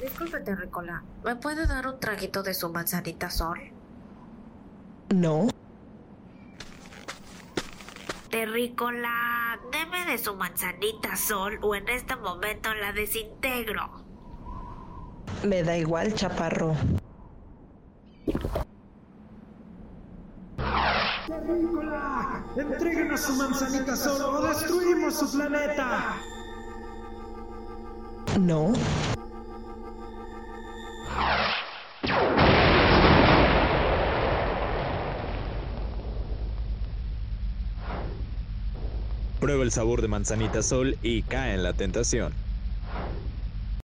Disculpe, Terrícola. ¿Me puede dar un traguito de su manzanita sol? No. Terrícola, deme de su manzanita sol o en este momento la desintegro. Me da igual, chaparro. ¡Terrícola! ¡Entréguenos su manzanita sol o destruimos su planeta! No. Prueba el sabor de manzanita sol y cae en la tentación.